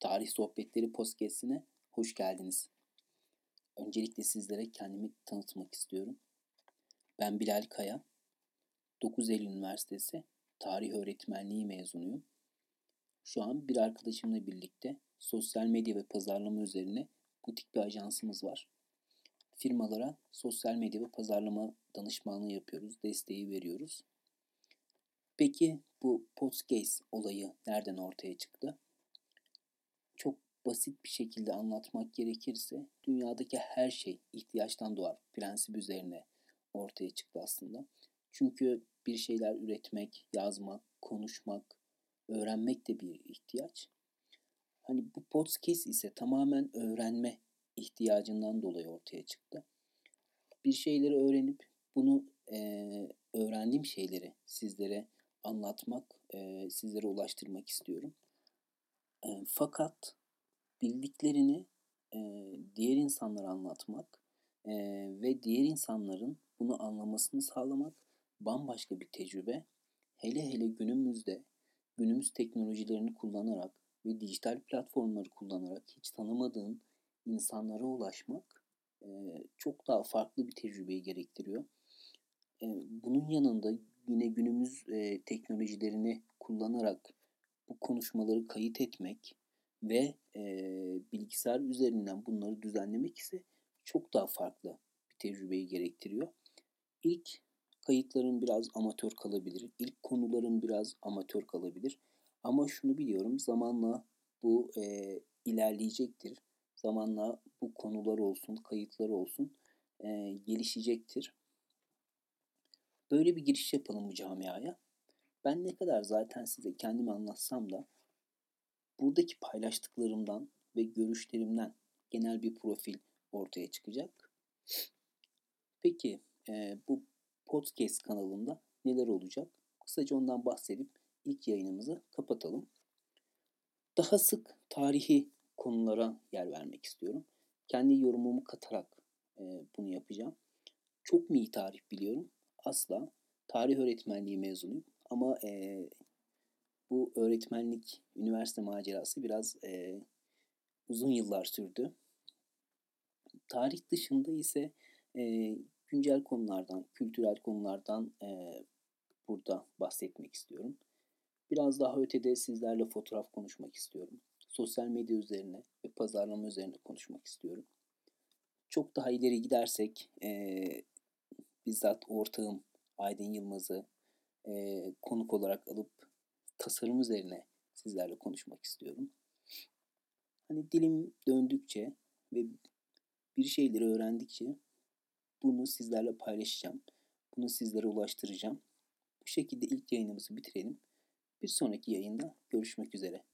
Tarih Sohbetleri podcast'ine hoş geldiniz. Öncelikle sizlere kendimi tanıtmak istiyorum. Ben Bilal Kaya. 9 Eylül Üniversitesi Tarih Öğretmenliği mezunuyum. Şu an bir arkadaşımla birlikte sosyal medya ve pazarlama üzerine butik bir ajansımız var. Firmalara sosyal medya ve pazarlama danışmanlığı yapıyoruz, desteği veriyoruz. Peki bu podcast olayı nereden ortaya çıktı? Çok basit bir şekilde anlatmak gerekirse dünyadaki her şey ihtiyaçtan doğar prensip üzerine ortaya çıktı aslında. Çünkü bir şeyler üretmek, yazmak, konuşmak, öğrenmek de bir ihtiyaç. Hani bu podcast ise tamamen öğrenme ihtiyacından dolayı ortaya çıktı. Bir şeyleri öğrenip bunu e, öğrendiğim şeyleri sizlere anlatmak, e, sizlere ulaştırmak istiyorum. E, fakat bildiklerini e, diğer insanlara anlatmak e, ve diğer insanların bunu anlamasını sağlamak bambaşka bir tecrübe. Hele hele günümüzde günümüz teknolojilerini kullanarak ve dijital platformları kullanarak hiç tanımadığın insanlara ulaşmak e, çok daha farklı bir tecrübeyi gerektiriyor. E, bunun yanında yine günümüz e, teknolojilerini kullanarak bu konuşmaları kayıt etmek ve e, bilgisayar üzerinden bunları düzenlemek ise çok daha farklı bir tecrübeyi gerektiriyor. İlk kayıtların biraz amatör kalabilir, ilk konuların biraz amatör kalabilir. Ama şunu biliyorum zamanla bu e, ilerleyecektir. Zamanla bu konular olsun, kayıtlar olsun e, gelişecektir. Böyle bir giriş yapalım bu camiaya. Ben ne kadar zaten size kendimi anlatsam da buradaki paylaştıklarımdan ve görüşlerimden genel bir profil ortaya çıkacak. Peki e, bu podcast kanalında neler olacak? Kısaca ondan bahsedip ilk yayınımızı kapatalım. Daha sık tarihi konulara yer vermek istiyorum. Kendi yorumumu katarak e, bunu yapacağım. Çok mu iyi tarih biliyorum asla. Tarih öğretmenliği mezunuyum ama e, bu öğretmenlik üniversite macerası biraz e, uzun yıllar sürdü. Tarih dışında ise e, güncel konulardan, kültürel konulardan e, burada bahsetmek istiyorum. Biraz daha ötede sizlerle fotoğraf konuşmak istiyorum. Sosyal medya üzerine ve pazarlama üzerine konuşmak istiyorum. Çok daha ileri gidersek e, bizzat ortağım Aydın Yılmaz'ı e, konuk olarak alıp tasarım üzerine sizlerle konuşmak istiyorum. Hani dilim döndükçe ve bir şeyleri öğrendikçe bunu sizlerle paylaşacağım. Bunu sizlere ulaştıracağım. Bu şekilde ilk yayınımızı bitirelim. Bir sonraki yayında görüşmek üzere.